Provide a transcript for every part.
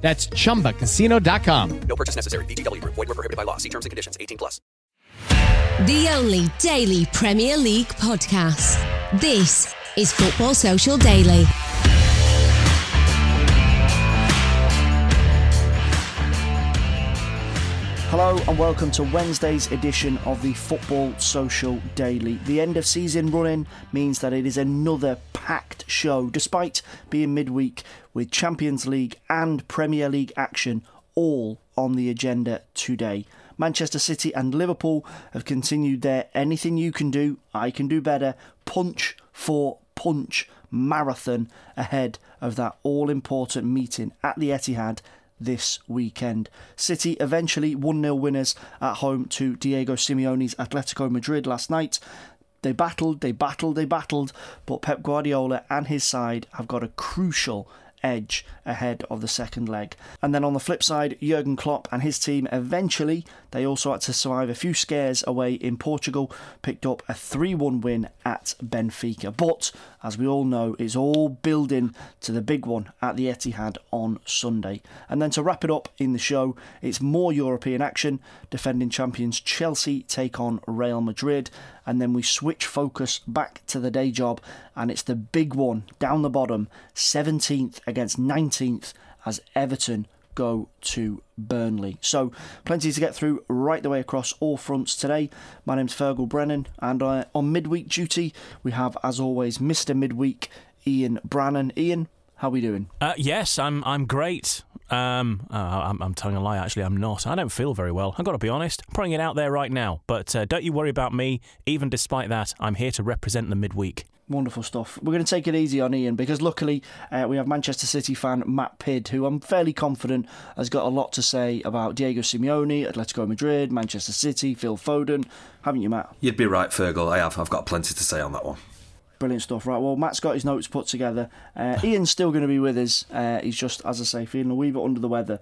That's ChumbaCasino.com. No purchase necessary. VGW. Void were prohibited by law. See terms and conditions. 18 plus. The only daily Premier League podcast. This is Football Social Daily. Hello and welcome to Wednesday's edition of the Football Social Daily. The end of season running means that it is another packed show, despite being midweek with Champions League and Premier League action all on the agenda today. Manchester City and Liverpool have continued their anything you can do, I can do better, punch for punch marathon ahead of that all important meeting at the Etihad this weekend. City eventually 1 0 winners at home to Diego Simeone's Atletico Madrid last night. They battled, they battled, they battled, but Pep Guardiola and his side have got a crucial edge ahead of the second leg. And then on the flip side, Jurgen Klopp and his team eventually, they also had to survive a few scares away in Portugal, picked up a 3 1 win at Benfica. But as we all know, it's all building to the big one at the Etihad on Sunday. And then to wrap it up in the show, it's more European action. Defending champions Chelsea take on Real Madrid. And then we switch focus back to the day job, and it's the big one down the bottom 17th against 19th as Everton go to Burnley. So, plenty to get through right the way across all fronts today. My name's Fergal Brennan, and uh, on midweek duty, we have, as always, Mr. Midweek, Ian Brannan. Ian, how are we doing? Uh, yes, I'm I'm great. Um, uh, I'm, I'm, telling a lie. Actually, I'm not. I don't feel very well. I've got to be honest. I'm putting it out there right now. But uh, don't you worry about me. Even despite that, I'm here to represent the midweek. Wonderful stuff. We're going to take it easy on Ian because luckily uh, we have Manchester City fan Matt Pidd, who I'm fairly confident has got a lot to say about Diego Simeone, Atletico Madrid, Manchester City, Phil Foden. Haven't you, Matt? You'd be right, Fergal. I have. I've got plenty to say on that one. Brilliant stuff. Right, well, Matt's got his notes put together. Uh, Ian's still going to be with us. Uh, he's just, as I say, feeling a wee bit under the weather,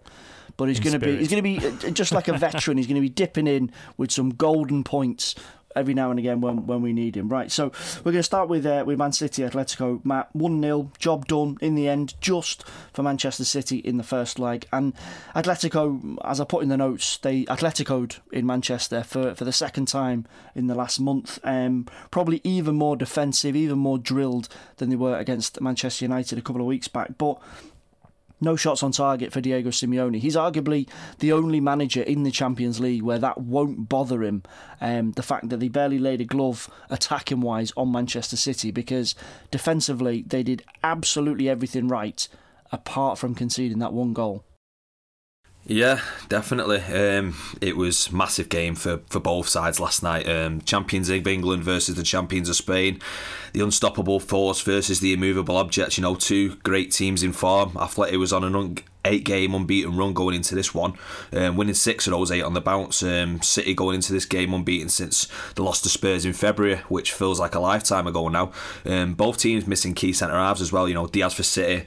but he's going to be he's going to be uh, just like a veteran. he's going to be dipping in with some golden points every now and again when, when we need him. Right, so we're going to start with uh, with Man City Atletico. Matt one 0 job done in the end, just for Manchester City in the first leg. And Atletico, as I put in the notes, they Atleticoed in Manchester for for the second time in the last month. Um, probably even more defensive, even more drilled than they were against Manchester United a couple of weeks back. But no shots on target for Diego Simeone. He's arguably the only manager in the Champions League where that won't bother him. Um, the fact that they barely laid a glove attacking wise on Manchester City because defensively they did absolutely everything right apart from conceding that one goal. Yeah, definitely. Um, it was massive game for, for both sides last night. Um, champions of England versus the champions of Spain. The unstoppable force versus the immovable object. You know, two great teams in form. Athletic was on an un- eight game unbeaten run going into this one, um, winning six of those eight on the bounce. Um, City going into this game unbeaten since the loss to Spurs in February, which feels like a lifetime ago now. Um, both teams missing key centre halves as well. You know, Dias for City.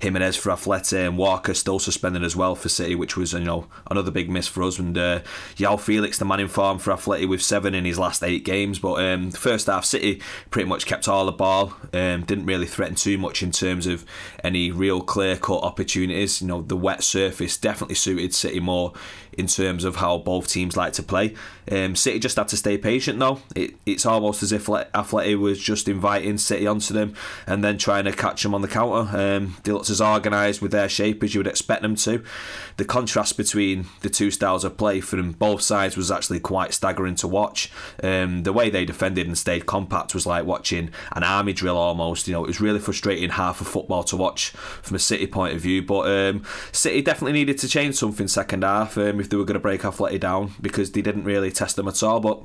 Gimenez for Atleti and Walker still suspended as well for City, which was you know another big miss for us. And uh, Joao Felix, the man in form for Atleti with seven in his last eight games. But um, first half, City pretty much kept all the ball, um, didn't really threaten too much in terms of any real clear cut opportunities. You know, the wet surface definitely suited City more in terms of how both teams like to play. Um, City just had to stay patient though. It, it's almost as if Atleti was just inviting City onto them and then trying to catch them on the counter. Um, they looked as organised with their shape as you would expect them to. The contrast between the two styles of play from both sides was actually quite staggering to watch. Um, the way they defended and stayed compact was like watching an army drill almost. You know, it was really frustrating half of football to watch from a City point of view. But um, City definitely needed to change something second half um, if they were going to break Atleti down because they didn't really test them at all. But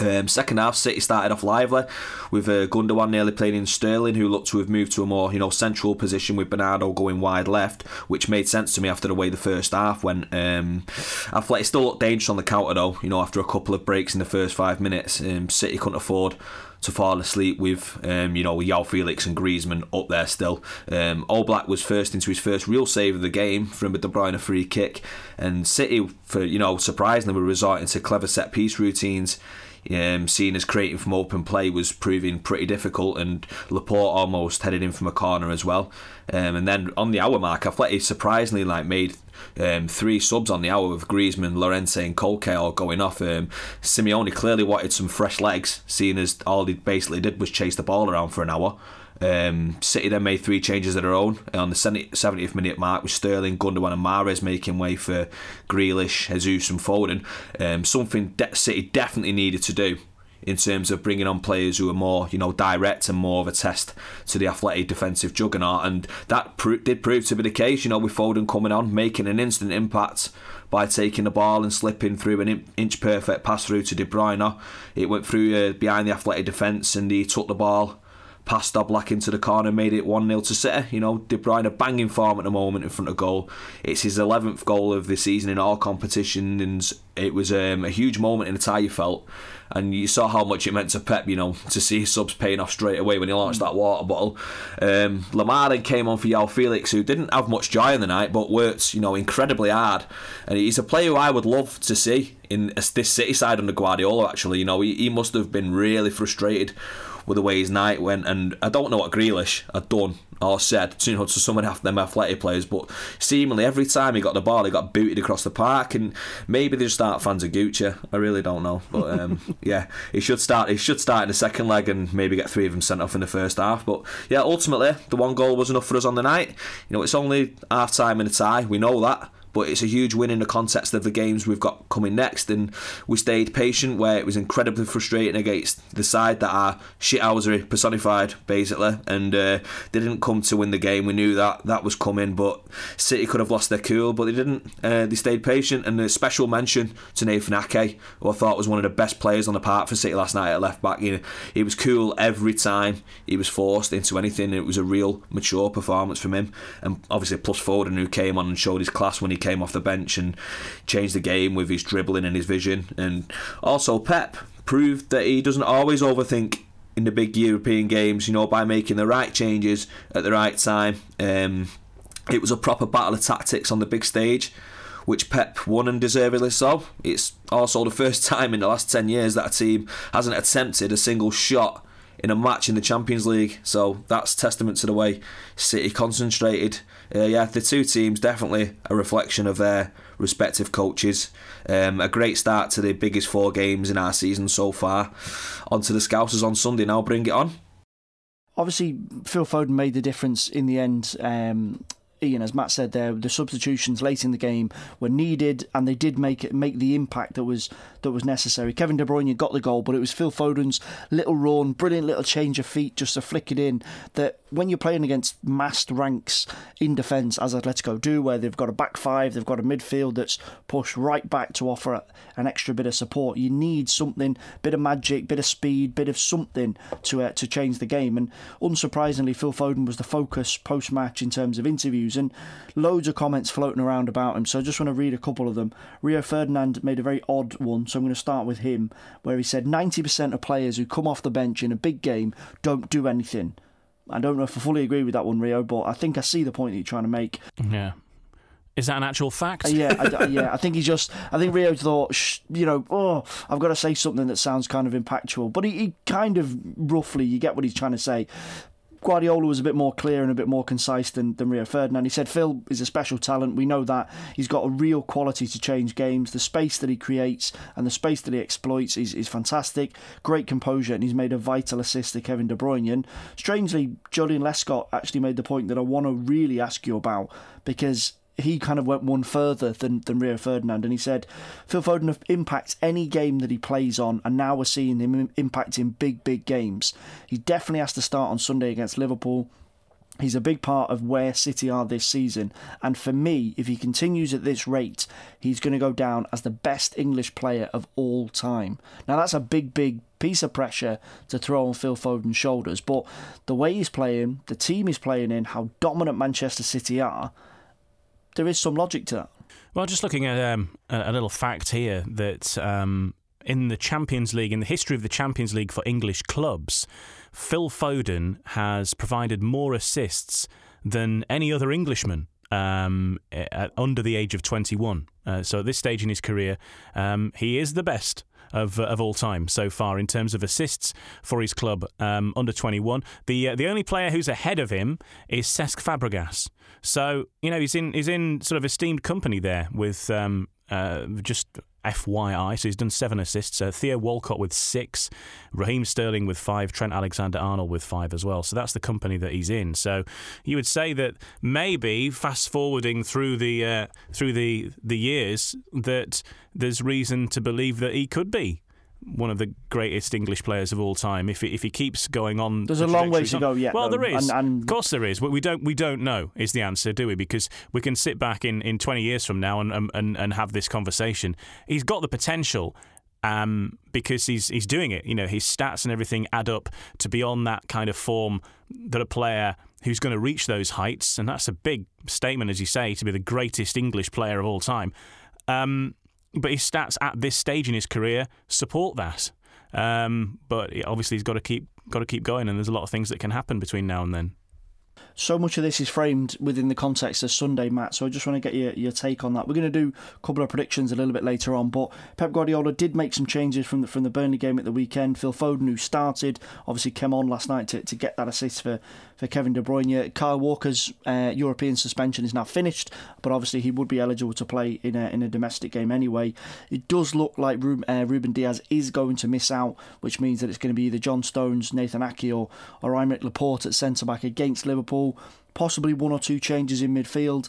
um, second half, City started off lively with uh, Gundogan nearly playing in Sterling, who looked to have moved to a more you know central position with Bernardo going wide left, which made sense to me after the way the first half went. Um, Athletic still looked dangerous on the counter though. You know after a couple of breaks in the first five minutes, um, City couldn't afford to fall asleep with, um, you know, João Felix and Griezmann up there still. Um, Oblak was first into his first real save of the game from a De Bruyne free kick, and City, for you know, surprisingly, were resorting to clever set piece routines um, seen as creating from open play was proving pretty difficult, and Laporte almost headed in from a corner as well. Um, and then on the hour mark, Atleti surprisingly like made um, three subs on the hour with Griezmann, Llorente, and Koke all going off. Um, Simeone clearly wanted some fresh legs, seeing as all he basically did was chase the ball around for an hour. Um, City then made three changes of their own on the 70th minute mark with Sterling, Gundogan, and Mahrez making way for Grealish, Jesus, and Foden. Um, something de- City definitely needed to do in terms of bringing on players who are more, you know, direct and more of a test to the athletic defensive juggernaut, and that did prove to be the case. You know, with Foden coming on, making an instant impact by taking the ball and slipping through an inch perfect pass through to De Bruyne. It went through uh, behind the athletic defence, and he took the ball passed Oblak into the corner, made it 1 0 to City. You know, De Bruyne a banging form at the moment in front of goal. It's his 11th goal of the season in all competition, and it was um, a huge moment in the tie, you felt. And you saw how much it meant to Pep, you know, to see his subs paying off straight away when he launched that water bottle. Um, Lemar then came on for João Felix, who didn't have much joy in the night, but worked, you know, incredibly hard. And he's a player who I would love to see in this City side under Guardiola, actually. You know, he, he must have been really frustrated with the way his night went. And I don't know what Grealish had done or said you know, to some of them athletic players, but seemingly every time he got the ball, he got booted across the park. And maybe they just start fans of Gucci. I really don't know, but um, yeah, he should start. He should start in the second leg and maybe get three of them sent off in the first half. But yeah, ultimately the one goal was enough for us on the night. You know, it's only half time in a tie. We know that but it's a huge win in the context of the games we've got coming next. And we stayed patient where it was incredibly frustrating against the side that are personified, basically. And uh, they didn't come to win the game. We knew that that was coming, but City could have lost their cool, but they didn't. Uh, they stayed patient. And a special mention to Nathan Ake, who I thought was one of the best players on the park for City last night at left back. You know, he was cool every time he was forced into anything. It was a real mature performance from him. And obviously, plus Foden, who came on and showed his class when he came off the bench and changed the game with his dribbling and his vision. And also, Pep proved that he doesn't always overthink in the big European games, you know, by making the right changes at the right time. Um, it was a proper battle of tactics on the big stage, which Pep won and deservedly so. It's also the first time in the last 10 years that a team hasn't attempted a single shot in a match in the Champions League. So that's testament to the way City concentrated. Uh, yeah, the two teams definitely a reflection of their respective coaches. Um, a great start to the biggest four games in our season so far. On to the Scousers on Sunday now. Bring it on. Obviously, Phil Foden made the difference in the end. Um, Ian, as Matt said there, the substitutions late in the game were needed, and they did make make the impact that was that was necessary. Kevin De Bruyne got the goal, but it was Phil Foden's little run, brilliant little change of feet just to flick it in. That when you're playing against massed ranks in defence, as Atletico do, where they've got a back five, they've got a midfield that's pushed right back to offer an extra bit of support. You need something, bit of magic, bit of speed, bit of something to uh, to change the game. And unsurprisingly, Phil Foden was the focus post match in terms of interviews and loads of comments floating around about him. So I just want to read a couple of them. Rio Ferdinand made a very odd one, so I'm going to start with him, where he said 90% of players who come off the bench in a big game don't do anything. I don't know if I fully agree with that one, Rio, but I think I see the point that you're trying to make. Yeah. Is that an actual fact? Yeah, I, yeah. I think he just. I think Rio thought, Shh, you know, oh, I've got to say something that sounds kind of impactful. But he, he kind of roughly, you get what he's trying to say. Guardiola was a bit more clear and a bit more concise than, than Rio Ferdinand. He said Phil is a special talent. We know that. He's got a real quality to change games. The space that he creates and the space that he exploits is, is fantastic. Great composure, and he's made a vital assist to Kevin De Bruyne. And strangely, Joleon Lescott actually made the point that I want to really ask you about because he kind of went one further than, than Rio Ferdinand, and he said Phil Foden impacts any game that he plays on, and now we're seeing him impacting big, big games. He definitely has to start on Sunday against Liverpool. He's a big part of where City are this season, and for me, if he continues at this rate, he's going to go down as the best English player of all time. Now, that's a big, big piece of pressure to throw on Phil Foden's shoulders, but the way he's playing, the team he's playing in, how dominant Manchester City are, there is some logic to that. Well, just looking at um, a, little fact here that um, in the Champions League, in the history of the Champions League for English clubs, Phil Foden has provided more assists than any other Englishman um, at, under the age of 21. Uh, so at this stage in his career, um, he is the best of, of all time so far in terms of assists for his club um, under 21. The uh, the only player who's ahead of him is Cesc Fabregas. So you know he's in he's in sort of esteemed company there with um, uh, just FYI. So he's done seven assists. Uh, Theo Walcott with six, Raheem Sterling with five, Trent Alexander Arnold with five as well. So that's the company that he's in. So you would say that maybe fast forwarding through the uh, through the the years that there's reason to believe that he could be one of the greatest English players of all time. If he, if he keeps going on, there's the a long way to go yet. Well, though. there is. And, and... Of course, there is. But we don't we don't know is the answer, do we? Because we can sit back in, in 20 years from now and, and and have this conversation. He's got the potential. Um, because he's he's doing it, you know, his stats and everything add up to be on that kind of form that a player who's going to reach those heights, and that's a big statement, as you say, to be the greatest English player of all time. Um, but his stats at this stage in his career support that. Um, but obviously, he's got to keep got to keep going, and there's a lot of things that can happen between now and then so much of this is framed within the context of Sunday, Matt. So I just want to get your, your take on that. We're going to do a couple of predictions a little bit later on, but Pep Guardiola did make some changes from the from the Burnley game at the weekend. Phil Foden, who started, obviously came on last night to, to get that assist for, for Kevin De Bruyne. Kyle Walker's uh, European suspension is now finished, but obviously he would be eligible to play in a, in a domestic game anyway. It does look like Ruben, uh, Ruben Dias is going to miss out, which means that it's going to be either John Stones, Nathan Ake, or, or Aymeric Laporte at centre back against Liverpool. Possibly one or two changes in midfield.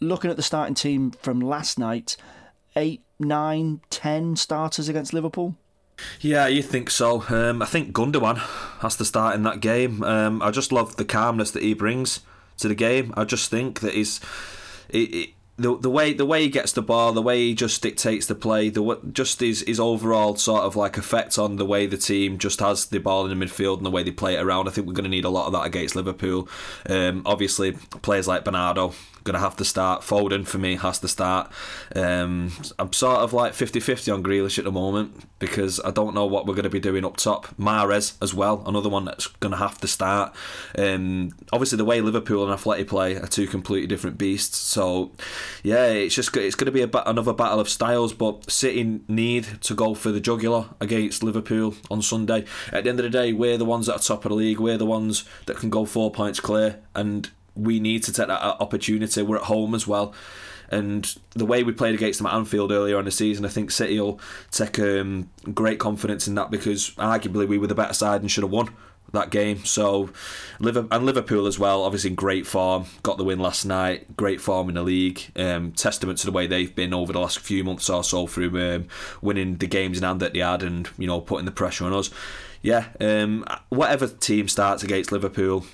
Looking at the starting team from last night, eight, nine, ten starters against Liverpool. Yeah, you think so. Um, I think Gundogan has to start in that game. Um, I just love the calmness that he brings to the game. I just think that he's. It, it, the, the way the way he gets the ball, the way he just dictates the play, the just his his overall sort of like effect on the way the team just has the ball in the midfield and the way they play it around. I think we're going to need a lot of that against Liverpool. Um, obviously, players like Bernardo going to have to start. Foden for me has to start. Um, I'm sort of like 50-50 on Grealish at the moment because I don't know what we're going to be doing up top. Mahrez as well, another one that's going to have to start. Um, obviously, the way Liverpool and Athletic play are two completely different beasts. So, yeah, it's just it's going to be a, another battle of styles. But City need to go for the jugular against Liverpool on Sunday. At the end of the day, we're the ones that are top of the league. We're the ones that can go four points clear, and we need to take that opportunity. We're at home as well. And the way we played against them at Anfield earlier on the season, I think City will take um, great confidence in that because arguably we were the better side and should have won that game. So, and Liverpool as well, obviously in great form, got the win last night. Great form in the league. Um, testament to the way they've been over the last few months or so through um, winning the games in hand that they had and you know putting the pressure on us. Yeah, um, whatever team starts against Liverpool,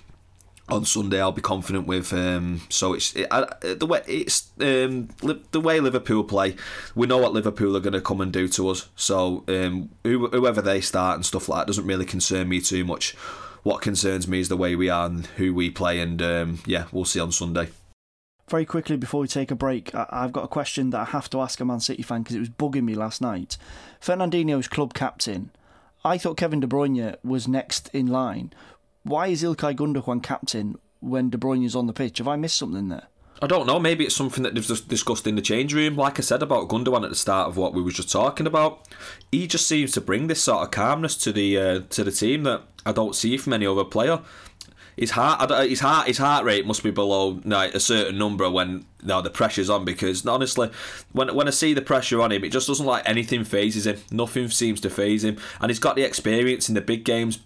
on Sunday I'll be confident with. Um, so it's it, I, the way it's um, the way Liverpool play. We know what Liverpool are going to come and do to us. So um, whoever they start and stuff like that doesn't really concern me too much. What concerns me is the way we are and who we play, and um, yeah, we'll see on Sunday. Very quickly before we take a break, I've got a question that I have to ask a Man City fan because it was bugging me last night. Fernandinho's club captain. I thought Kevin De Bruyne was next in line. Why is Ilkay Gundogan captain when De Bruyne is on the pitch? Have I missed something there? I don't know. Maybe it's something that they've discussed in the change room. Like I said about Gundogan at the start of what we were just talking about, he just seems to bring this sort of calmness to the uh, to the team that I don't see from any other player. his heart, his heart, his heart rate must be below like, a certain number when now the pressure's on. Because honestly, when when I see the pressure on him, it just doesn't like anything fazes him. Nothing seems to faze him, and he's got the experience in the big games.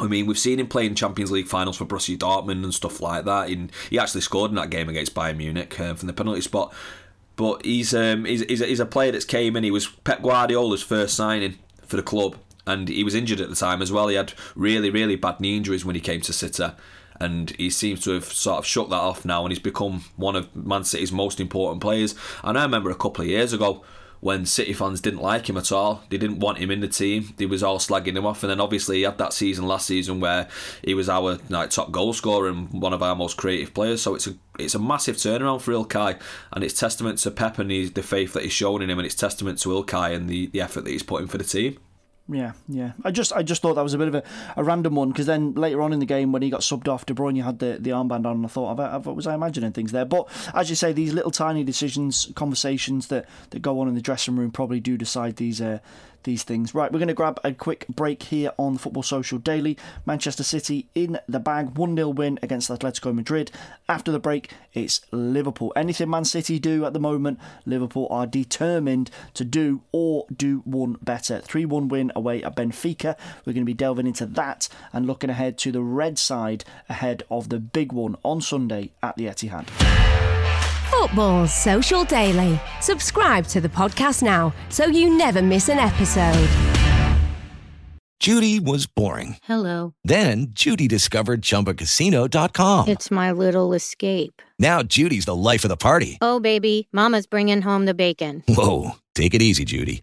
I mean, we've seen him play in Champions League finals for Borussia Dortmund and stuff like that. And he actually scored in that game against Bayern Munich um, from the penalty spot. But he's um, he's, he's, a, he's a player that's came in. He was Pep Guardiola's first signing for the club, and he was injured at the time as well. He had really really bad knee injuries when he came to City. and he seems to have sort of shook that off now, and he's become one of Man City's most important players. And I remember a couple of years ago when City fans didn't like him at all. They didn't want him in the team. They was all slagging him off. And then obviously he had that season last season where he was our like, top goal scorer and one of our most creative players. So it's a it's a massive turnaround for Ilkay, and it's testament to Pep and the faith that he's shown in him, and it's testament to Ilkay and the, the effort that he's putting for the team. Yeah, yeah. I just I just thought that was a bit of a, a random one because then later on in the game when he got subbed off, De Bruyne had the, the armband on, and I thought, I've, was I imagining things there? But as you say, these little tiny decisions, conversations that, that go on in the dressing room probably do decide these uh, these things. Right, we're going to grab a quick break here on the Football Social Daily. Manchester City in the bag, 1 0 win against Atletico Madrid. After the break, it's Liverpool. Anything Man City do at the moment, Liverpool are determined to do or do one better. 3 1 win away at Benfica. We're going to be delving into that and looking ahead to the red side ahead of the big one on Sunday at the Etihad. Football Social Daily. Subscribe to the podcast now so you never miss an episode. Judy was boring. Hello. Then Judy discovered ChumbaCasino.com. It's my little escape. Now Judy's the life of the party. Oh, baby, Mama's bringing home the bacon. Whoa, take it easy, Judy.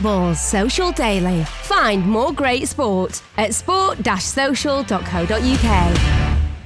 Football Social Daily. Find more great sport at sport-social.co.uk.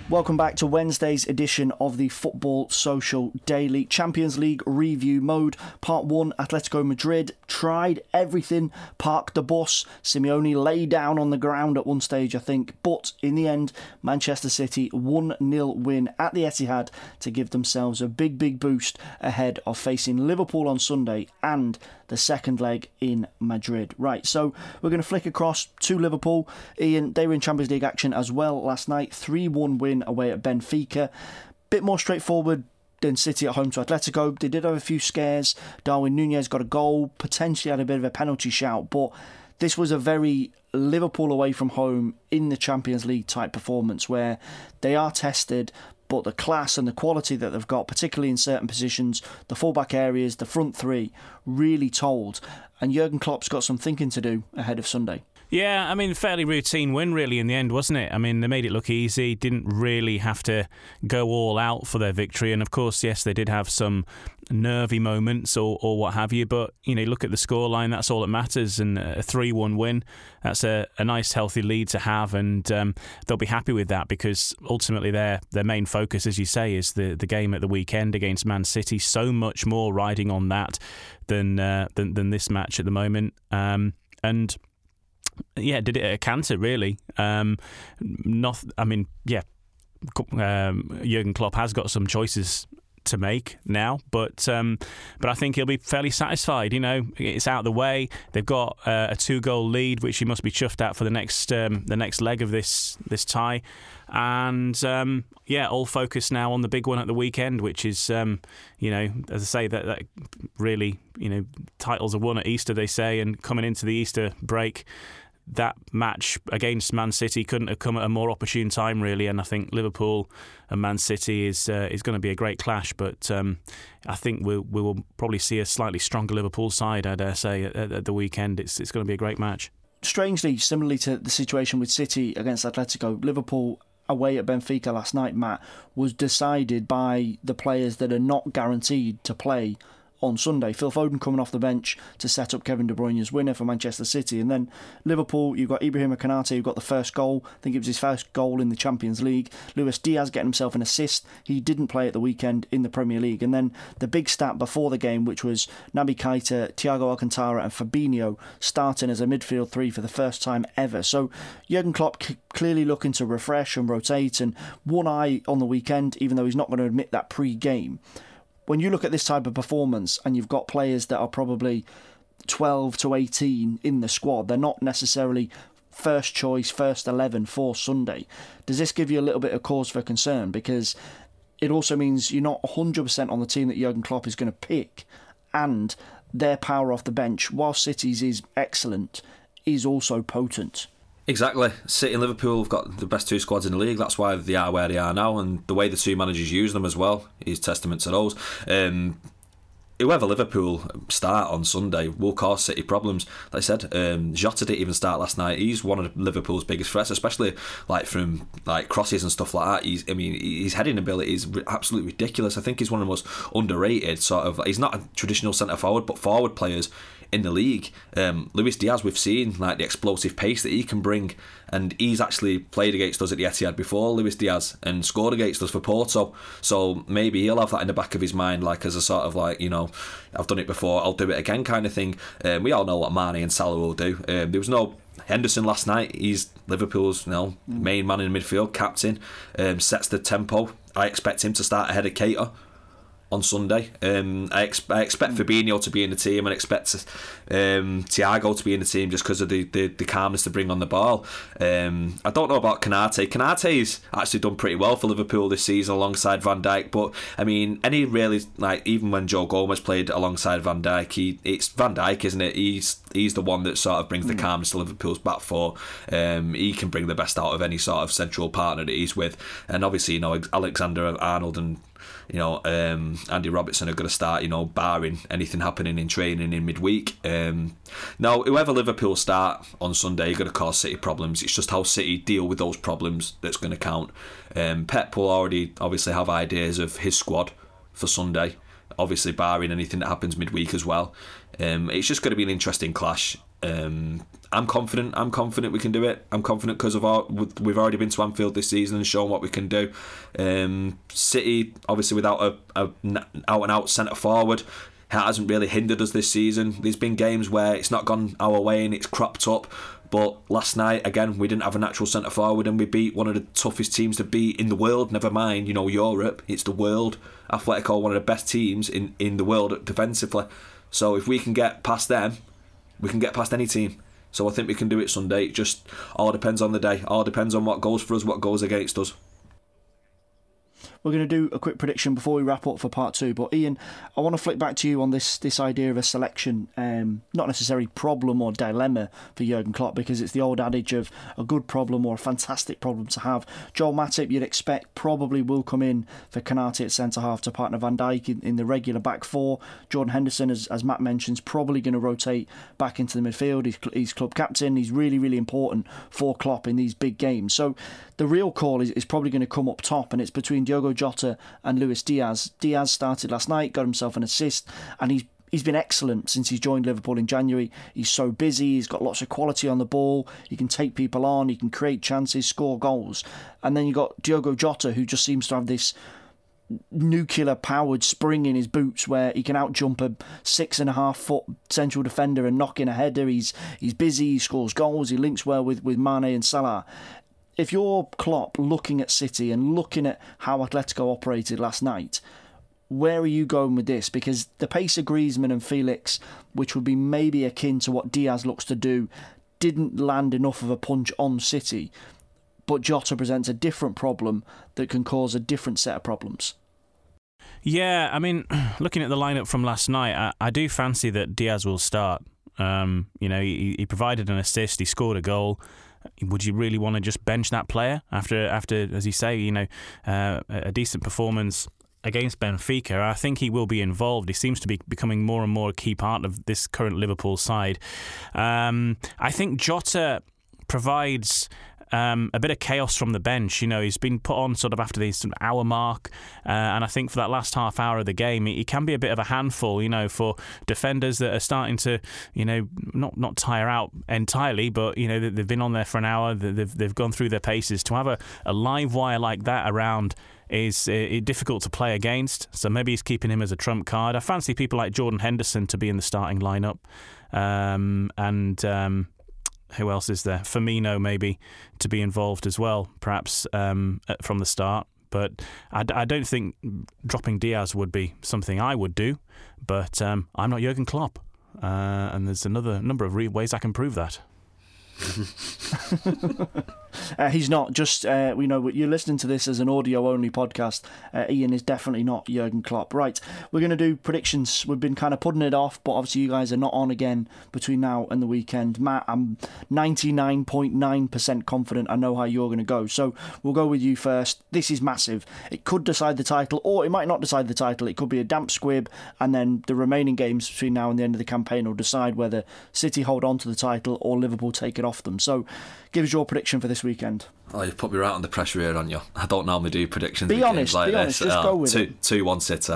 Welcome back to Wednesday's edition of the Football Social Daily Champions League review mode. Part 1 Atletico Madrid tried everything, parked the bus. Simeone lay down on the ground at one stage, I think, but in the end, Manchester City 1 0 win at the Etihad to give themselves a big, big boost ahead of facing Liverpool on Sunday and the second leg in Madrid. Right, so we're going to flick across to Liverpool. Ian, they were in Champions League action as well last night. 3 1 win away at Benfica. Bit more straightforward than City at home to Atletico. They did have a few scares. Darwin Nunez got a goal, potentially had a bit of a penalty shout, but this was a very Liverpool away from home in the Champions League type performance where they are tested, but the class and the quality that they've got, particularly in certain positions, the fullback areas, the front three, really told. And Jurgen Klopp's got some thinking to do ahead of Sunday. Yeah, I mean, fairly routine win, really, in the end, wasn't it? I mean, they made it look easy, didn't really have to go all out for their victory. And of course, yes, they did have some nervy moments or, or what have you. But, you know, look at the scoreline, that's all that matters. And a 3 1 win, that's a, a nice, healthy lead to have. And um, they'll be happy with that because ultimately their, their main focus, as you say, is the, the game at the weekend against Man City. So much more riding on that than, uh, than, than this match at the moment. Um, and yeah, did it at a canter really. Um, not, I mean, yeah, um, Jurgen Klopp has got some choices to make now, but um, but I think he'll be fairly satisfied. You know, it's out of the way. They've got uh, a two goal lead, which he must be chuffed at for the next um, the next leg of this this tie, and um, yeah, all focus now on the big one at the weekend, which is um, you know, as I say, that, that really you know titles are won at Easter, they say, and coming into the Easter break that match against Man City couldn't have come at a more opportune time, really. And I think Liverpool and Man City is uh, is going to be a great clash. But um, I think we we will probably see a slightly stronger Liverpool side. I dare say at, at the weekend, it's it's going to be a great match. Strangely, similarly to the situation with City against Atletico, Liverpool away at Benfica last night, Matt, was decided by the players that are not guaranteed to play on Sunday. Phil Foden coming off the bench to set up Kevin De Bruyne's winner for Manchester City. And then Liverpool, you've got Ibrahim Konate who got the first goal. I think it was his first goal in the Champions League. Luis Diaz getting himself an assist. He didn't play at the weekend in the Premier League. And then the big stat before the game, which was Naby Keita, Thiago Alcantara, and Fabinho starting as a midfield three for the first time ever. So Jurgen Klopp clearly looking to refresh and rotate and one eye on the weekend, even though he's not going to admit that pre game when you look at this type of performance and you've got players that are probably 12 to 18 in the squad, they're not necessarily first choice, first 11 for Sunday. Does this give you a little bit of cause for concern? Because it also means you're not 100% on the team that Jurgen Klopp is going to pick, and their power off the bench, while City's is excellent, is also potent. Exactly. City and Liverpool have got the best two squads in the league. That's why they are where they are now, and the way the two managers use them as well is testament to those. Um, whoever Liverpool start on Sunday will cause City problems. Like I said, um, Jota didn't even start last night. He's one of Liverpool's biggest threats, especially like from like crosses and stuff like that. He's, I mean, his heading ability is absolutely ridiculous. I think he's one of the most underrated sort of. He's not a traditional centre forward, but forward players in the league. Um, Luis Diaz, we've seen like the explosive pace that he can bring, and he's actually played against us at the Etihad before, Luis Diaz, and scored against us for Porto. So maybe he'll have that in the back of his mind, like as a sort of like you know, I've done it before, I'll do it again kind of thing. Um, we all know what Mane and Salah will do. Um, there was no Henderson last night. He's Liverpool's you know main man in midfield, captain, um, sets the tempo. I expect him to start ahead of Keita on Sunday. Um, I, ex- I, expect Fabinho to be in the team and expect um, Thiago to be in the team just because of the, the, the, calmness to bring on the ball. Um, I don't know about Konate. Konate's actually done pretty well for Liverpool this season alongside Van Dijk, but I mean, any really like even when Joe Gomez played alongside Van Dijk, he it's Van Dijk, isn't it? He's he's the one that sort of brings the hmm. calmness to Liverpool's back four. Um, he can bring the best out of any sort of central partner that he's with, and obviously you know Alexander Arnold and you know, um, Andy Robertson are going to start, you know, barring anything happening in training in midweek. Um, now, whoever Liverpool start on Sunday you're going to cause City problems. It's just how City deal with those problems that's going to count. Um, Pep will already obviously have ideas of his squad for Sunday, obviously barring anything that happens midweek as well. Um, it's just going to be an interesting clash. Um, I'm confident. I'm confident we can do it. I'm confident because of our we've already been to Anfield this season and shown what we can do. Um, City, obviously, without a, a out and out centre forward, hasn't really hindered us this season. There's been games where it's not gone our way and it's cropped up. But last night, again, we didn't have a natural centre forward and we beat one of the toughest teams to beat in the world. Never mind, you know, Europe. It's the world. Athletic Atletico, one of the best teams in, in the world defensively. So if we can get past them, we can get past any team. So I think we can do it Sunday. It just all depends on the day. All depends on what goes for us, what goes against us. We're going to do a quick prediction before we wrap up for part two. But Ian, I want to flick back to you on this this idea of a selection, um, not necessarily problem or dilemma for Jurgen Klopp, because it's the old adage of a good problem or a fantastic problem to have. Joel Matip, you'd expect, probably will come in for Konate at centre half to partner Van Dijk in, in, the regular back four. Jordan Henderson, as, as Matt mentions, probably going to rotate back into the midfield. He's, he's club captain. He's really, really important for Klopp in these big games. So the real call is, is probably going to come up top, and it's between Diogo Jota and Luis Diaz. Diaz started last night, got himself an assist, and he's he's been excellent since he's joined Liverpool in January. He's so busy, he's got lots of quality on the ball, he can take people on, he can create chances, score goals. And then you've got Diogo Jota, who just seems to have this nuclear powered spring in his boots where he can outjump a six and a half foot central defender and knock in a header. He's he's busy, he scores goals, he links well with, with Mane and Salah if you're Klopp looking at City and looking at how Atletico operated last night, where are you going with this? Because the pace of Griezmann and Felix, which would be maybe akin to what Diaz looks to do, didn't land enough of a punch on City. But Jota presents a different problem that can cause a different set of problems. Yeah, I mean, looking at the lineup from last night, I, I do fancy that Diaz will start. Um, you know, he, he provided an assist, he scored a goal. Would you really want to just bench that player after, after as you say, you know, uh, a decent performance against Benfica? I think he will be involved. He seems to be becoming more and more a key part of this current Liverpool side. Um, I think Jota provides um, a bit of chaos from the bench. You know, he's been put on sort of after the sort of hour mark, uh, and I think for that last half hour of the game, he, can be a bit of a handful. You know, for defenders that are starting to, you know, not not tire out entirely, but you know they've been on there for an hour, they've they've gone through their paces. To have a, a live wire like that around is uh, difficult to play against. So maybe he's keeping him as a trump card. I fancy people like Jordan Henderson to be in the starting lineup, um, and. Um, who else is there? Firmino maybe to be involved as well, perhaps um, from the start. But I, I, don't think dropping Diaz would be something I would do. But um, I'm not Jurgen Klopp, uh, and there's another number of ways I can prove that. uh, he's not just, uh, you know, you're listening to this as an audio only podcast. Uh, Ian is definitely not Jurgen Klopp. Right, we're going to do predictions. We've been kind of putting it off, but obviously you guys are not on again between now and the weekend. Matt, I'm 99.9% confident I know how you're going to go. So we'll go with you first. This is massive. It could decide the title, or it might not decide the title. It could be a damp squib, and then the remaining games between now and the end of the campaign will decide whether City hold on to the title or Liverpool take it off them. So give us your prediction for this weekend. Oh, you've put me right under pressure here, on you. I don't normally do predictions. Be honest, like be honest. This. Just uh, go with two, it. Two one City.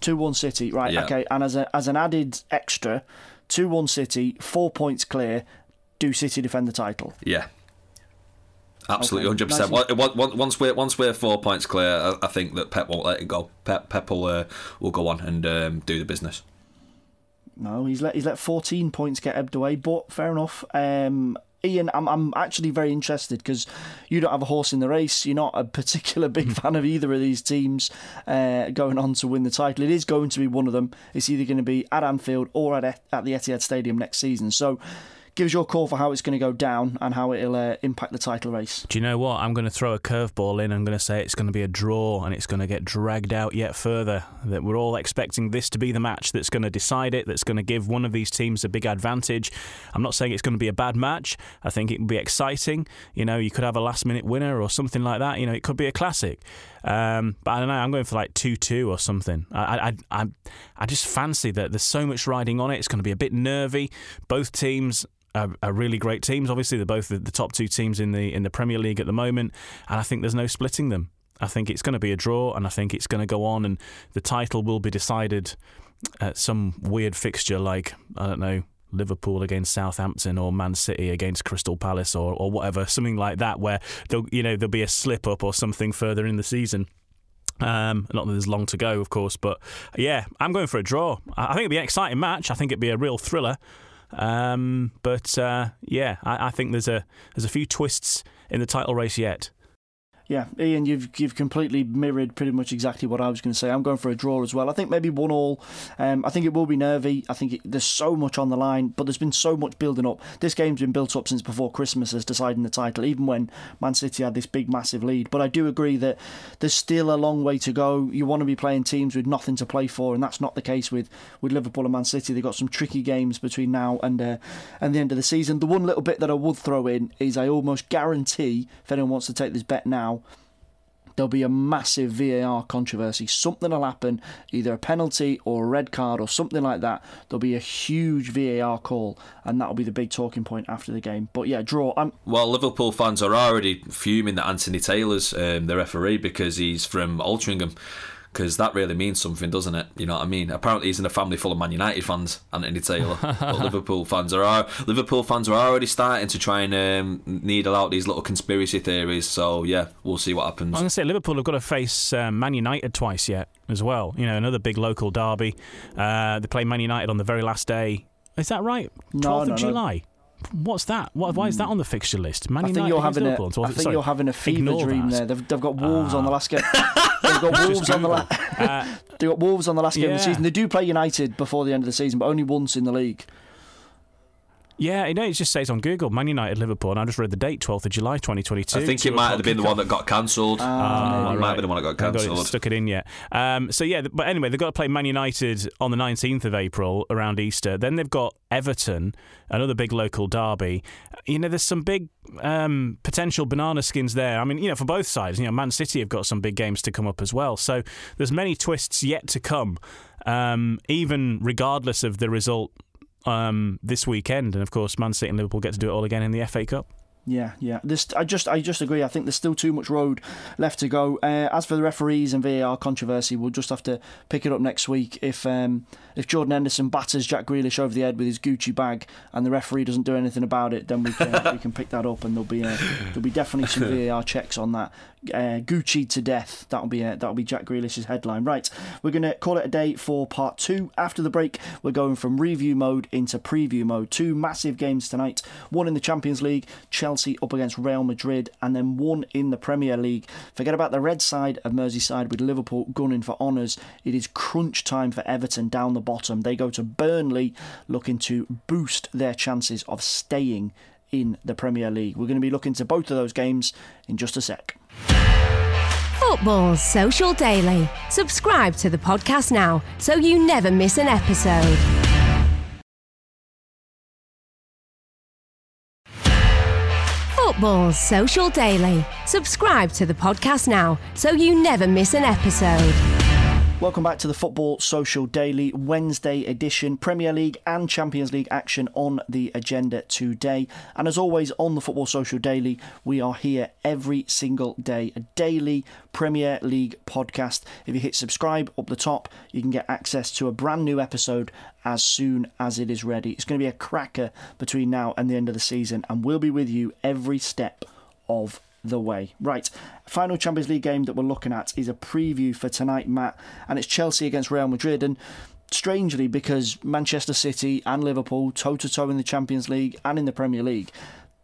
Two one City, right? Yeah. Okay, and as a as an added extra, two one City, four points clear. Do City defend the title? Yeah. Absolutely, Okay, hundred percent. nice. Once we're once we're four points clear, I, I think that Pep won't let it go. Pep Pep will uh, will go on and um, do the business. No, he's let he's let 14 points get ebbed away, but fair enough. Um, Ian, I'm I'm actually very interested because you don't have a horse in the race. You're not a particular big fan of either of these teams uh, going on to win the title. It is going to be one of them. It's either going to be at Anfield or at at the Etihad Stadium next season. So. Give us your call for how it's going to go down and how it'll uh, impact the title race. Do you know what? I'm going to throw a curveball in. I'm going to say it's going to be a draw and it's going to get dragged out yet further. That we're all expecting this to be the match that's going to decide it, that's going to give one of these teams a big advantage. I'm not saying it's going to be a bad match. I think it will be exciting. You know, you could have a last minute winner or something like that. You know, it could be a classic. Um, but I don't know. I'm going for like two two or something. I, I I I just fancy that there's so much riding on it. It's going to be a bit nervy. Both teams are, are really great teams. Obviously, they're both the, the top two teams in the in the Premier League at the moment, and I think there's no splitting them. I think it's going to be a draw, and I think it's going to go on, and the title will be decided at some weird fixture like I don't know. Liverpool against Southampton or Man City against Crystal Palace or, or whatever, something like that, where there'll you know there'll be a slip up or something further in the season. Um, not that there's long to go, of course, but yeah, I'm going for a draw. I think it'd be an exciting match. I think it'd be a real thriller. Um, but uh, yeah, I, I think there's a there's a few twists in the title race yet. Yeah, Ian, you've you've completely mirrored pretty much exactly what I was going to say. I'm going for a draw as well. I think maybe one all. Um, I think it will be nervy. I think it, there's so much on the line, but there's been so much building up. This game's been built up since before Christmas as deciding the title, even when Man City had this big, massive lead. But I do agree that there's still a long way to go. You want to be playing teams with nothing to play for, and that's not the case with, with Liverpool and Man City. They've got some tricky games between now and uh, and the end of the season. The one little bit that I would throw in is I almost guarantee, if anyone wants to take this bet now, there'll be a massive VAR controversy. Something will happen, either a penalty or a red card or something like that. There'll be a huge VAR call, and that'll be the big talking point after the game. But yeah, draw. I'm Well, Liverpool fans are already fuming that Anthony Taylor's um, the referee because he's from Altrincham. Because that really means something, doesn't it? You know what I mean. Apparently, he's in a family full of Man United fans, Anthony Taylor. but Liverpool fans are Liverpool fans are already starting to try and um, needle out these little conspiracy theories. So yeah, we'll see what happens. I'm going to say Liverpool have got to face um, Man United twice yet as well. You know, another big local derby. Uh, they play Man United on the very last day. Is that right? 12th No, of July. no. What's that? What, why is that on the fixture list? Man I think United you're having a, Liverpool. on 12th I think you're having a fever dream that. there. They've, they've got Wolves on the Ah. last game. They've got Wolves on the la- Uh, They've got Wolves on the last game of the season. They do play United before the end of the season, but only once in the league. Yeah, you know, it just says on Google, Man United Liverpool, and I just read the date, 12th of July 2022. I think it might have been the one that got cancelled. Ah, it might have been the one that got Haven't got it- cancelled. stuck it in yet. Um, so yeah, but anyway, they've got to play Man United on the 19th of April around Easter. Then they've got Everton, another big local derby. You know, there's some big um, potential banana skins there. I mean, you know, for both sides. You know, Man City have got some big games to come up as well. So there's many twists yet to come, um, even regardless of the result um, this weekend. And of course, Man City and Liverpool get to do it all again in the FA Cup. Yeah, yeah. This, I just, I just agree. I think there's still too much road left to go. Uh, as for the referees and VAR controversy, we'll just have to pick it up next week. If, um, if Jordan Henderson batters Jack Grealish over the head with his Gucci bag, and the referee doesn't do anything about it, then we can we can pick that up, and there'll be uh, there'll be definitely some VAR checks on that. Uh, Gucci to death. That'll be uh, that'll be Jack Grealish's headline. Right, we're gonna call it a day for part two. After the break, we're going from review mode into preview mode. Two massive games tonight. One in the Champions League, Chelsea up against Real Madrid, and then one in the Premier League. Forget about the red side of Merseyside with Liverpool gunning for honours. It is crunch time for Everton down the bottom. They go to Burnley, looking to boost their chances of staying in the Premier League. We're going to be looking to both of those games in just a sec. Football Social Daily. Subscribe to the podcast now so you never miss an episode. Football Social Daily. Subscribe to the podcast now so you never miss an episode. Welcome back to the Football Social Daily Wednesday edition. Premier League and Champions League action on the agenda today. And as always, on the Football Social Daily, we are here every single day. A daily Premier League podcast. If you hit subscribe up the top, you can get access to a brand new episode as soon as it is ready. It's going to be a cracker between now and the end of the season, and we'll be with you every step of the way. Right, final Champions League game that we're looking at is a preview for tonight, Matt, and it's Chelsea against Real Madrid. And strangely, because Manchester City and Liverpool toe to toe in the Champions League and in the Premier League,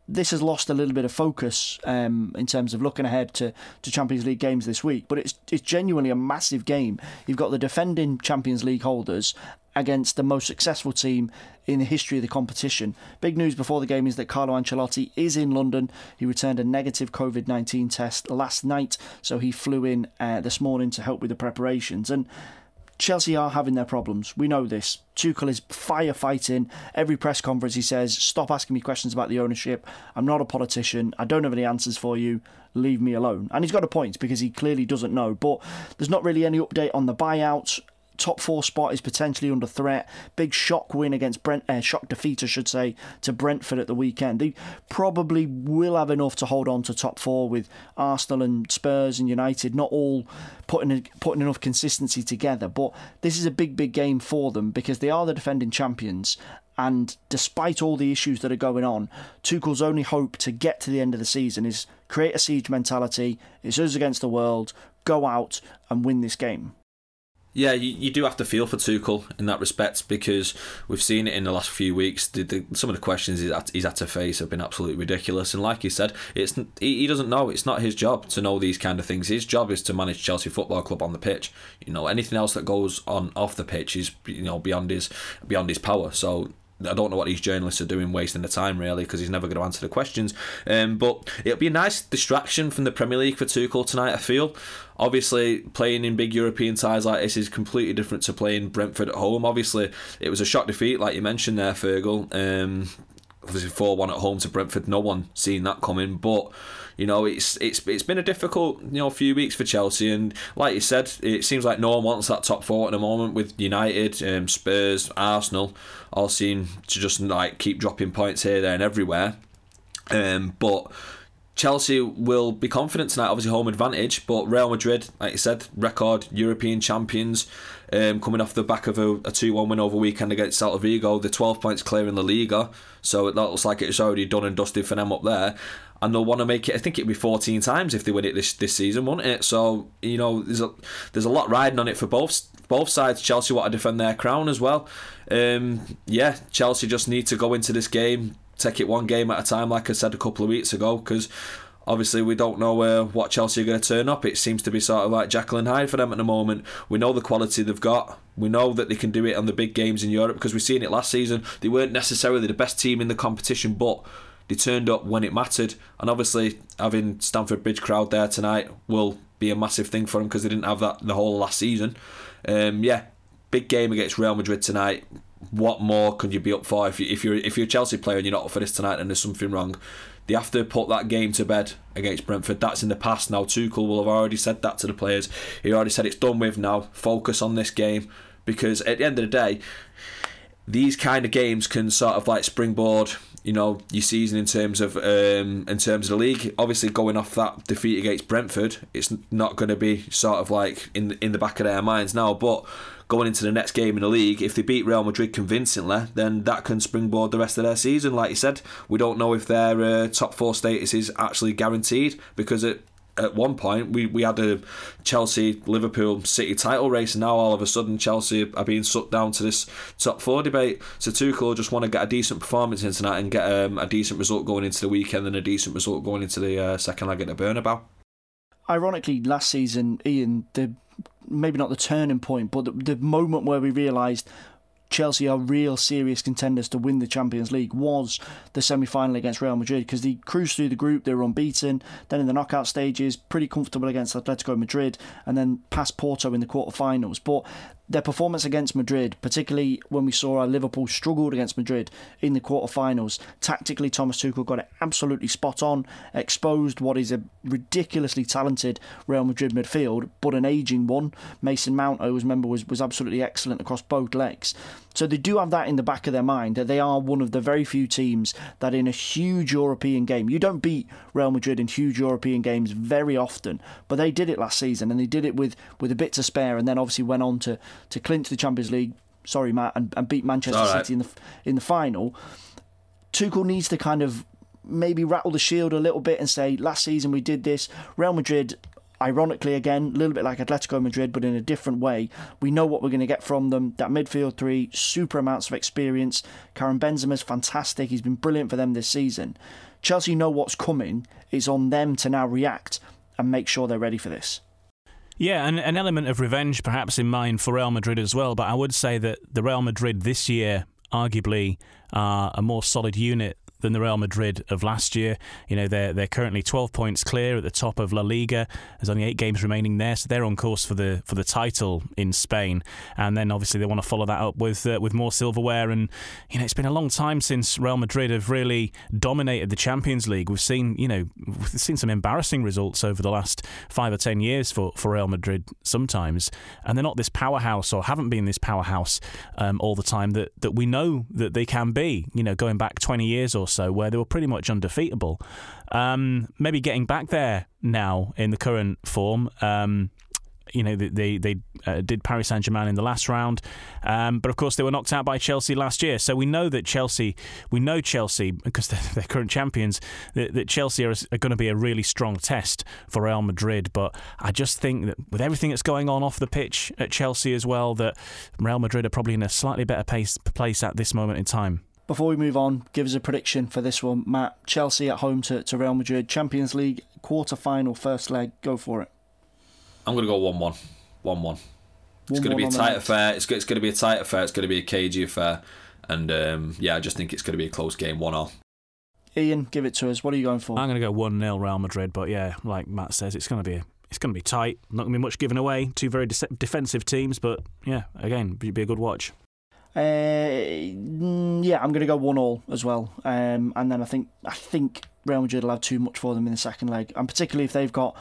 this has lost a little bit of focus um, in terms of looking ahead to, to Champions League games this week. But it's it's genuinely a massive game. You've got the defending Champions League holders against the most successful team in the history of the competition. Big news before the game is that Carlo Ancelotti is in London. He returned a negative COVID 19 test last night, so he flew in uh, this morning to help with the preparations. And Chelsea are having their problems. We know this. Tuchel is firefighting. Every press conference he says, Stop asking me questions about the ownership. I'm not a politician. I don't have any answers for you. Leave me alone. And he's got a point because he clearly doesn't know. But there's not really any update on the buyout. Top four spot is potentially under threat. Big shock win against Brent, uh, shock defeat, I should say, to Brentford at the weekend. They probably will have enough to hold on to top four with Arsenal and Spurs and United not all putting putting enough consistency together. But this is a big, big game for them because they are the defending champions. And despite all the issues that are going on, Tuchel's only hope to get to the end of the season is create a siege mentality. It's us against the world. Go out and win this game. Yeah, you, you do have to feel for Tuchel in that respect because we've seen it in the last few weeks. The, the, some of the questions he's had, he's had to face have been absolutely ridiculous, and like he said, it's he, he doesn't know. It's not his job to know these kind of things. His job is to manage Chelsea Football Club on the pitch. You know, anything else that goes on off the pitch is you know beyond his beyond his power. So I don't know what these journalists are doing, wasting the time really, because he's never going to answer the questions. Um, but it'll be a nice distraction from the Premier League for Tuchel tonight. I feel. Obviously, playing in big European ties like this is completely different to playing Brentford at home. Obviously, it was a shock defeat, like you mentioned there, Fergal. Um, obviously, four one at home to Brentford. No one seen that coming, but you know it's it's it's been a difficult you know few weeks for Chelsea and like you said it seems like no one wants that top four at the moment with United um, Spurs Arsenal all seem to just like keep dropping points here there and everywhere um, but Chelsea will be confident tonight, obviously home advantage, but Real Madrid, like you said, record European champions, um, coming off the back of a, a 2 1 win over weekend against Celta Vigo. The 12 points clear in the Liga, so that looks like it's already done and dusted for them up there. And they'll want to make it. I think it'd be 14 times if they win it this this season, won't it? So you know, there's a there's a lot riding on it for both both sides. Chelsea want to defend their crown as well. Um, yeah, Chelsea just need to go into this game take it one game at a time, like I said a couple of weeks ago, because Obviously, we don't know uh, what Chelsea are going to turn up. It seems to be sort of like and Hyde for them at the moment. We know the quality they've got. We know that they can do it on the big games in Europe because we've seen it last season. They weren't necessarily the best team in the competition, but they turned up when it mattered. And obviously, having Stamford Bridge crowd there tonight will be a massive thing for them because they didn't have that the whole last season. Um, yeah, big game against Real Madrid tonight. What more could you be up for if, you, if you're if you're a Chelsea player and you're not up for this tonight and there's something wrong? They have to put that game to bed against Brentford. That's in the past now. Tuchel will have already said that to the players. He already said it's done with now. Focus on this game because at the end of the day, these kind of games can sort of like springboard you know your season in terms of um, in terms of the league. Obviously, going off that defeat against Brentford, it's not going to be sort of like in in the back of their minds now. But going into the next game in the league, if they beat Real Madrid convincingly, then that can springboard the rest of their season. Like you said, we don't know if their uh, top four status is actually guaranteed because it at one point we, we had a Chelsea Liverpool City title race and now all of a sudden Chelsea are being sucked down to this top four debate so Tuchel just want to get a decent performance in tonight and get um, a decent result going into the weekend and a decent result going into the uh, second leg at the Bernabeu ironically last season Ian the maybe not the turning point but the, the moment where we realised Chelsea are real serious contenders to win the Champions League was the semi final against Real Madrid because they cruised through the group, they were unbeaten. Then in the knockout stages, pretty comfortable against Atletico Madrid and then past Porto in the quarterfinals. But their performance against Madrid, particularly when we saw our Liverpool struggled against Madrid in the quarterfinals, tactically Thomas Tuchel got it absolutely spot on, exposed what is a ridiculously talented Real Madrid midfield, but an aging one. Mason Mount, I always remember, was, was absolutely excellent across both legs. So they do have that in the back of their mind that they are one of the very few teams that in a huge European game, you don't beat Real Madrid in huge European games very often, but they did it last season and they did it with, with a bit to spare and then obviously went on to, to clinch the Champions League. Sorry, Matt, and, and beat Manchester right. City in the in the final. Tuchel needs to kind of maybe rattle the shield a little bit and say, last season we did this. Real Madrid, ironically, again, a little bit like Atletico Madrid, but in a different way. We know what we're going to get from them. That midfield three, super amounts of experience. Karim Benzema's fantastic. He's been brilliant for them this season. Chelsea know what's coming. It's on them to now react and make sure they're ready for this. Yeah, and an element of revenge perhaps in mind for Real Madrid as well. But I would say that the Real Madrid this year, arguably, are a more solid unit than the Real Madrid of last year. You know, they're they're currently 12 points clear at the top of La Liga. There's only eight games remaining there, so they're on course for the for the title in Spain. And then obviously they want to follow that up with uh, with more silverware. And you know, it's been a long time since Real Madrid have really dominated the Champions League. We've seen you know we've seen some embarrassing results over the last five or ten years for for Real Madrid sometimes, and they're not this powerhouse or haven't been this powerhouse um, all the time that that we know that they can be. You know, going back 20 years or so, where they were pretty much undefeatable. Um, maybe getting back there now in the current form. Um, you know, they they, they uh, did Paris Saint Germain in the last round, um, but of course they were knocked out by Chelsea last year. So we know that Chelsea, we know Chelsea because they're, they're current champions. That, that Chelsea are, are going to be a really strong test for Real Madrid. But I just think that with everything that's going on off the pitch at Chelsea as well, that Real Madrid are probably in a slightly better pace, place at this moment in time. Before we move on, give us a prediction for this one, Matt. Chelsea at home to, to Real Madrid, Champions League quarter final, first leg. Go for it. I'm going to go 1 1. 1 1. It's going to be a tight affair. It's, it's going to be a tight affair. It's going to be a cagey affair. And um, yeah, I just think it's going to be a close game, 1 all. Ian, give it to us. What are you going for? I'm going to go one 0 Real Madrid, but yeah, like Matt says, it's going to be it's going to be tight. Not going to be much given away. Two very de- defensive teams, but yeah, again, be be a good watch. Uh, mm, yeah, I'm going to go one all as well. Um, and then I think I think Real Madrid will have too much for them in the second leg, and particularly if they've got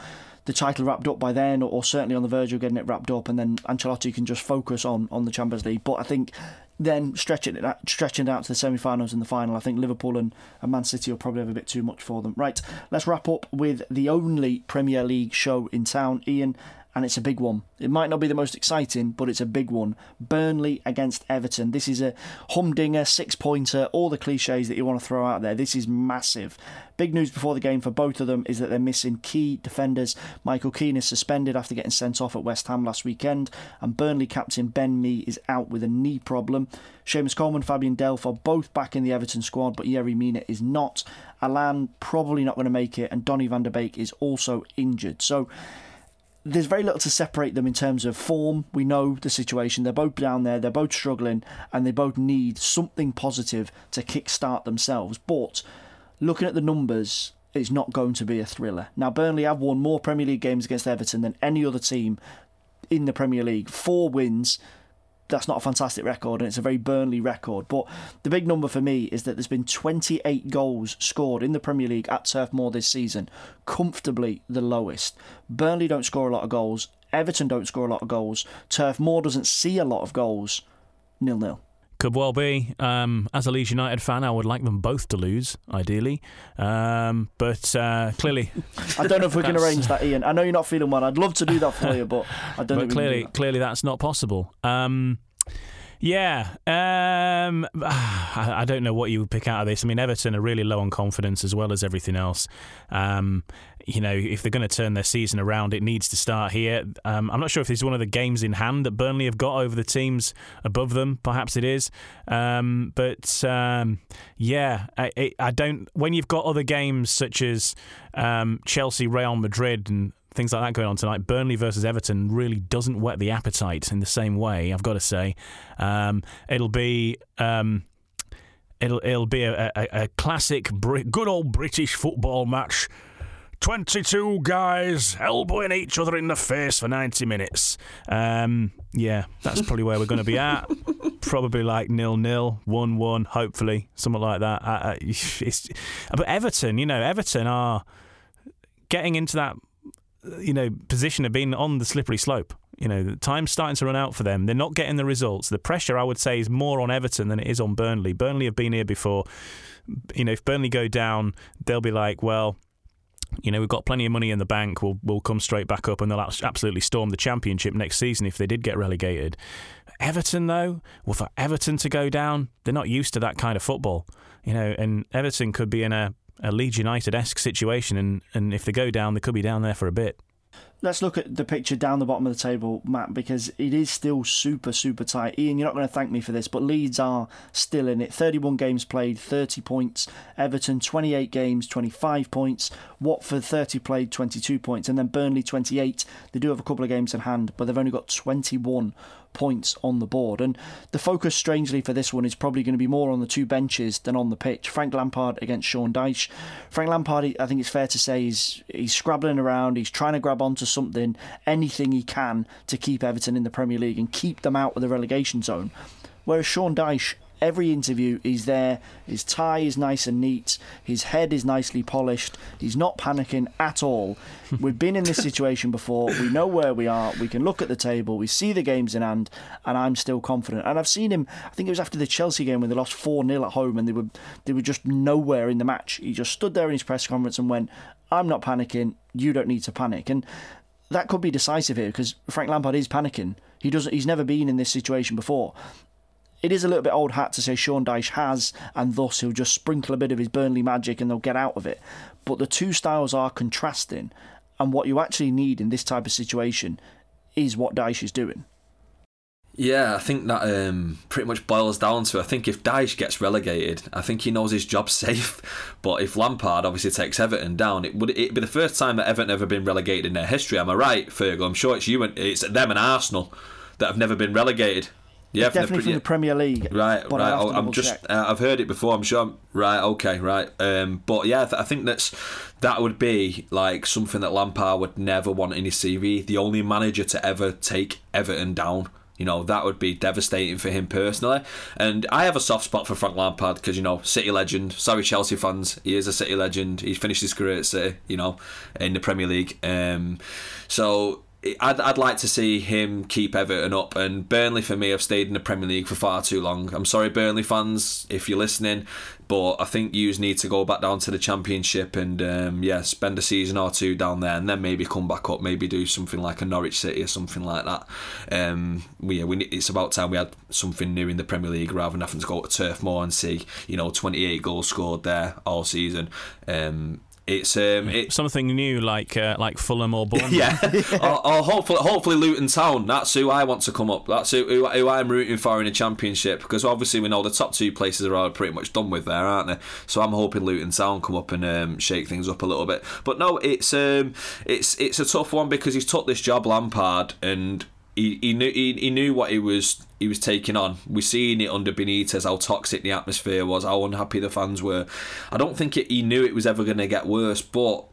the title wrapped up by then, or, or certainly on the verge of getting it wrapped up, and then Ancelotti can just focus on on the Champions League. But I think then stretching it out, stretching it out to the semi-finals and the final, I think Liverpool and, and Man City will probably have a bit too much for them. Right, let's wrap up with the only Premier League show in town. Ian, and it's a big one. It might not be the most exciting, but it's a big one. Burnley against Everton. This is a humdinger, six pointer, all the cliches that you want to throw out there. This is massive. Big news before the game for both of them is that they're missing key defenders. Michael Keane is suspended after getting sent off at West Ham last weekend, and Burnley captain Ben Mee is out with a knee problem. Seamus Coleman, Fabian Delph are both back in the Everton squad, but Yerry Mina is not. Allan probably not going to make it, and Donny van der Beek is also injured. So there's very little to separate them in terms of form. We know the situation. They're both down there, they're both struggling, and they both need something positive to kickstart themselves. But looking at the numbers, it's not going to be a thriller. Now, Burnley have won more Premier League games against Everton than any other team in the Premier League. Four wins, that's not a fantastic record and it's a very Burnley record. But the big number for me is that there's been 28 goals scored in the Premier League at Turf Moor this season, comfortably the lowest. Burnley don't score a lot of goals, Everton don't score a lot of goals, Turf Moor doesn't see a lot of goals. Nil nil. Could well be. Um, as a Leeds United fan, I would like them both to lose, ideally. Um, but uh, clearly, I don't know if we can arrange that, Ian. I know you're not feeling well. I'd love to do that for you, but I don't. But clearly, do clearly, that's not possible. Um, yeah, um, I, I, don't know what you would pick out of this. I mean, Everton are really low on confidence as well as everything else. Um, you know, if they're going to turn their season around, it needs to start here. Um, I'm not sure if this is one of the games in hand that Burnley have got over the teams above them. Perhaps it is, um, but um, yeah, I, I, don't. When you've got other games such as um, Chelsea, Real Madrid, and things like that going on tonight. Burnley versus Everton really doesn't whet the appetite in the same way. I've got to say, um, it'll be. Um, it'll it'll be a, a, a classic, good old British football match 22 guys elbowing each other in the face for 90 minutes. Um, yeah, that's probably where we're going to be at. probably like nil nil, one one, hopefully something like that. Uh, uh it's, but Everton, you know, Everton are getting into that you know, position of being on the slippery slope. You know, the time's starting to run out for them. They're not getting the results. The pressure, I would say, is more on Everton than it is on Burnley. Burnley have been here before. You know, if Burnley go down, they'll be like, well, you know, we've got plenty of money in the bank. We'll we'll come straight back up, and they'll absolutely storm the championship next season if they did get relegated. Everton, though, well, for Everton to go down, they're not used to that kind of football. You know, and Everton could be in a a Leeds United esque situation, and, and if they go down, they could be down there for a bit. Let's look at the picture down the bottom of the table, Matt, because it is still super, super tight. Ian, you're not going to thank me for this, but Leeds are still in it. 31 games played, 30 points. Everton, 28 games, 25 points. Watford, 30 played, 22 points. And then Burnley, 28. They do have a couple of games in hand, but they've only got 21 points on the board. And the focus, strangely, for this one is probably going to be more on the two benches than on the pitch. Frank Lampard against Sean Dyche. Frank Lampard, I think it's fair to say, he's, he's scrabbling around, he's trying to grab onto something, anything he can to keep Everton in the Premier League and keep them out of the relegation zone. Whereas Sean Dyche every interview he's there. His tie is nice and neat. His head is nicely polished. He's not panicking at all. We've been in this situation before. We know where we are. We can look at the table. We see the games in hand and i'm still confident. And i've seen him i think it was after the chelsea game when they lost 4-0 at home and they were they were just nowhere in the match. He just stood there in his press conference and went i'm not panicking. You don't need to panic. And that could be decisive here because Frank Lampard is panicking. He doesn't. He's never been in this situation before, it is a little bit old hat to say Sean Dyche has, and thus he'll just sprinkle a bit of his Burnley magic and they'll get out of it. But the two styles are contrasting, and what you actually need in this type of situation is what Dyche is doing. Yeah, I think that um, pretty much boils down to I think if Dyche gets relegated, I think he knows his job's safe. But if Lampard obviously takes Everton down, it would it be the first time that Everton ever been relegated in their history. Am I right, Fergal? I'm sure it's you and it's them and Arsenal that have never been relegated. Yeah, definitely from the, Premier League. Right, right. I'm just. Uh, I've heard it before. I'm sure. I'm, right. Okay. Right. Um, but yeah, I think that's that would be like something that Lampard would never want in his CV. The only manager to ever take Everton down. You know that would be devastating for him personally. And I have a soft spot for Frank Lampard because you know City legend. Sorry, Chelsea fans. He is a City legend. He's finished his career at City. You know, in the Premier League. Um, so I'd, I'd like to see him keep Everton up, and Burnley for me have stayed in the Premier League for far too long. I'm sorry, Burnley fans, if you're listening, but I think you need to go back down to the Championship and um, yeah, spend a season or two down there, and then maybe come back up, maybe do something like a Norwich City or something like that. Um, we, yeah, we, it's about time we had something new in the Premier League rather than having to go to Turf Moor and see you know 28 goals scored there all season. Um, it's um, it, something new like uh, like Fulham or Bournemouth. yeah, or, or, hopefully, hopefully Luton Town. That's who I want to come up. That's who, who, who I'm rooting for in the championship because obviously we know the top two places are all pretty much done with there, aren't they? So I'm hoping Luton Town come up and um, shake things up a little bit. But no, it's um, it's it's a tough one because he's took this job Lampard and he, he knew he, he knew what he was he was taking on. We've seen it under Benitez how toxic the atmosphere was, how unhappy the fans were. I don't think it, he knew it was ever going to get worse, but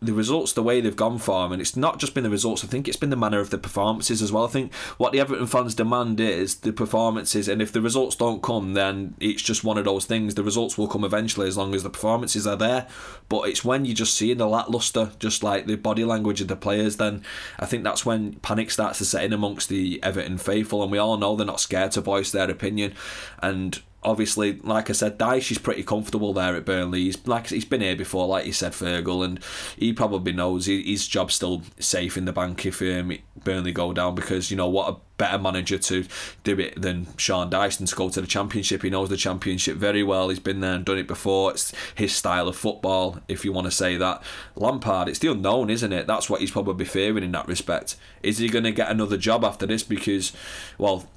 the results, the way they've gone for him, and it's not just been the results. I think it's been the manner of the performances as well. I think what the Everton fans demand is the performances, and if the results don't come, then it's just one of those things. The results will come eventually as long as the performances are there. But it's when you just see the lackluster, just like the body language of the players, then I think that's when panic starts to set in amongst the Everton faithful, and we all know they're not scared to voice their opinion, and obviously, like I said, Dyche is pretty comfortable there at Burnley. He's like he's been here before, like you said, Fergal, and he probably knows his job's still safe in the bank if um, Burnley go down because you know what a better manager to do it than Sean Dyson to go to the Championship. He knows the Championship very well. He's been there and done it before. It's his style of football, if you want to say that. Lampard, it's the unknown, isn't it? That's what he's probably fearing in that respect. Is he going to get another job after this? Because, well,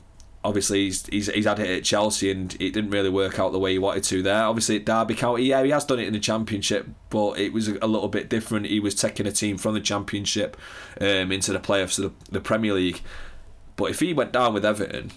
obviously he's, he's he's had it at Chelsea and it didn't really work out the way he wanted to there. Obviously at Derby County, yeah, he has done it in the Championship, but it was a little bit different. He was taking a team from the Championship um, into the playoffs of the, the Premier League. But if he went down with Everton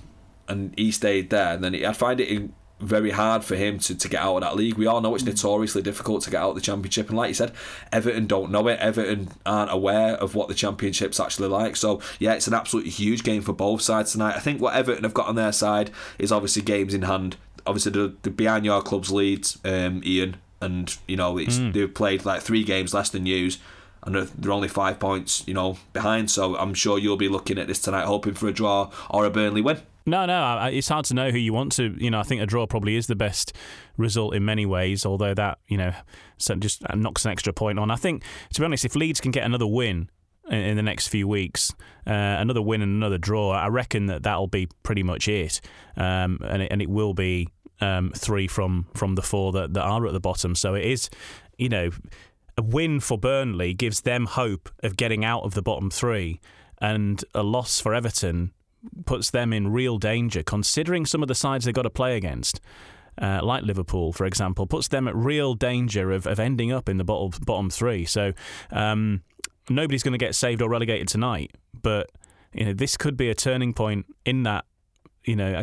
and he stayed there, then I'd find it in, very hard for him to, to get out of that league. We all know it's notoriously difficult to get out of the championship, and like you said, Everton don't know it. Everton aren't aware of what the championship's actually like. So yeah, it's an absolutely huge game for both sides tonight. I think what Everton have got on their side is obviously games in hand. Obviously, the, the behind your club's Leeds, um, Ian, and you know it's Mm. they've played like three games less than yous. And they're- they're only five points, you know, behind. So I'm sure you'll be looking at this tonight, hoping for a draw or a Burnley win. No, no, it's hard to know who you want to. You know, I think a draw probably is the best result in many ways. Although that, you know, just knocks an extra point on. I think, to be honest, if Leeds can get another win in, in the next few weeks, uh, another win and another draw, I reckon that that'll be pretty much it. Um, and it, and it will be um, three from from the four that, that are at the bottom. So it is, you know, a win for Burnley gives them hope of getting out of the bottom three, and a loss for Everton puts them in real danger, considering some of the sides they've got to play against. Uh, like Liverpool, for example, puts them at real danger of, of ending up in the bottom, bottom three. So um, nobody's going to get saved or relegated tonight, but you know this could be a turning point in that. You know,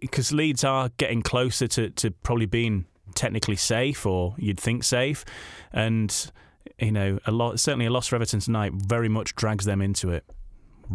because Leeds are getting closer to, to probably being technically safe, or you'd think safe, and you know, a lot certainly a loss for Everton tonight very much drags them into it,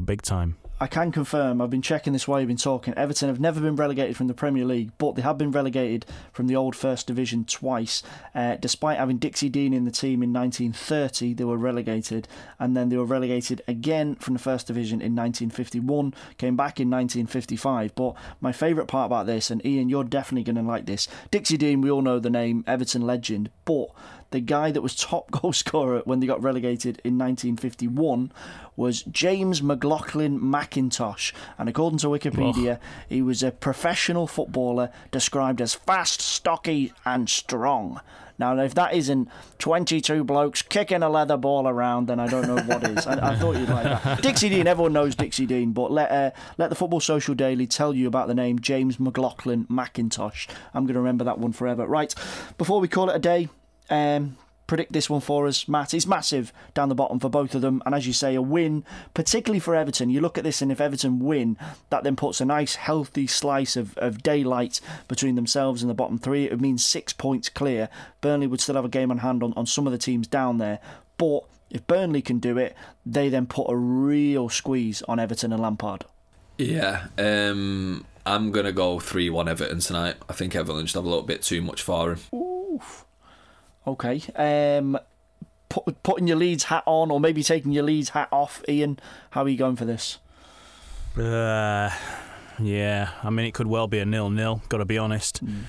big time. I can confirm, I've been checking this while you've been talking. Everton have never been relegated from the Premier League, but they have been relegated from the old First Division twice. Uh, despite having Dixie Dean in the team in 1930, they were relegated, and then they were relegated again from the First Division in 1951, came back in 1955. But my favourite part about this, and Ian, you're definitely going to like this Dixie Dean, we all know the name, Everton legend, but the guy that was top goal scorer when they got relegated in 1951 was James McLaughlin McIntosh. And according to Wikipedia, he was a professional footballer described as fast, stocky, and strong. Now, if that isn't 22 blokes kicking a leather ball around, then I don't know what is. I, I thought you'd like that. Dixie Dean, everyone knows Dixie Dean, but let uh, let the Football Social Daily tell you about the name James McLaughlin McIntosh. I'm going to remember that one forever. Right, before we call it a day, um, predict this one for us, Matt. It's massive down the bottom for both of them, and as you say, a win, particularly for Everton. You look at this, and if Everton win, that then puts a nice, healthy slice of, of daylight between themselves and the bottom three. It would mean six points clear. Burnley would still have a game on hand on, on some of the teams down there, but if Burnley can do it, they then put a real squeeze on Everton and Lampard. Yeah, um, I'm gonna go three one Everton tonight. I think Everton just have a little bit too much for him. Okay. Um, put, putting your Leeds hat on or maybe taking your Leeds hat off. Ian, how are you going for this? Uh, yeah, I mean, it could well be a nil-nil. Got to be honest. Mm.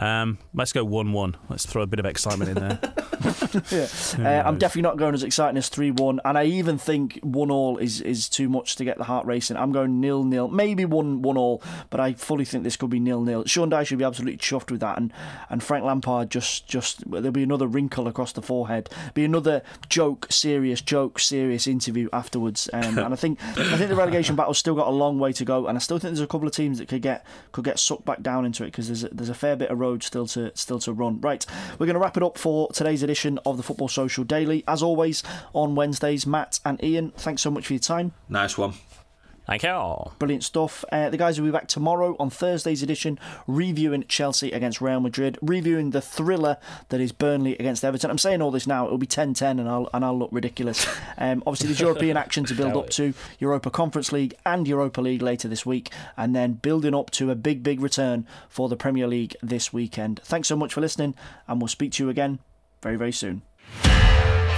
Um, let's go one-one. Let's throw a bit of excitement in there. yeah. Uh, I'm definitely not going as exciting as 3 1, and I even think 1 all is, is too much to get the heart racing. I'm going nil nil, maybe 1 1 all, but I fully think this could be nil nil. Sean Dyche should be absolutely chuffed with that, and, and Frank Lampard just, just there'll be another wrinkle across the forehead, be another joke, serious joke, serious interview afterwards. Um, and I think I think the relegation battle's still got a long way to go, and I still think there's a couple of teams that could get could get sucked back down into it because there's a, there's a fair bit of road still to still to run. Right, we're going to wrap it up for today's edition of the Football Social Daily. As always, on Wednesdays, Matt and Ian, thanks so much for your time. Nice one. Thank you. Brilliant stuff. Uh, the guys will be back tomorrow on Thursday's edition, reviewing Chelsea against Real Madrid, reviewing the thriller that is Burnley against Everton. I'm saying all this now; it'll be 10-10, and I'll and I'll look ridiculous. Um, obviously, there's European action to build up to Europa Conference League and Europa League later this week, and then building up to a big, big return for the Premier League this weekend. Thanks so much for listening, and we'll speak to you again very, very soon.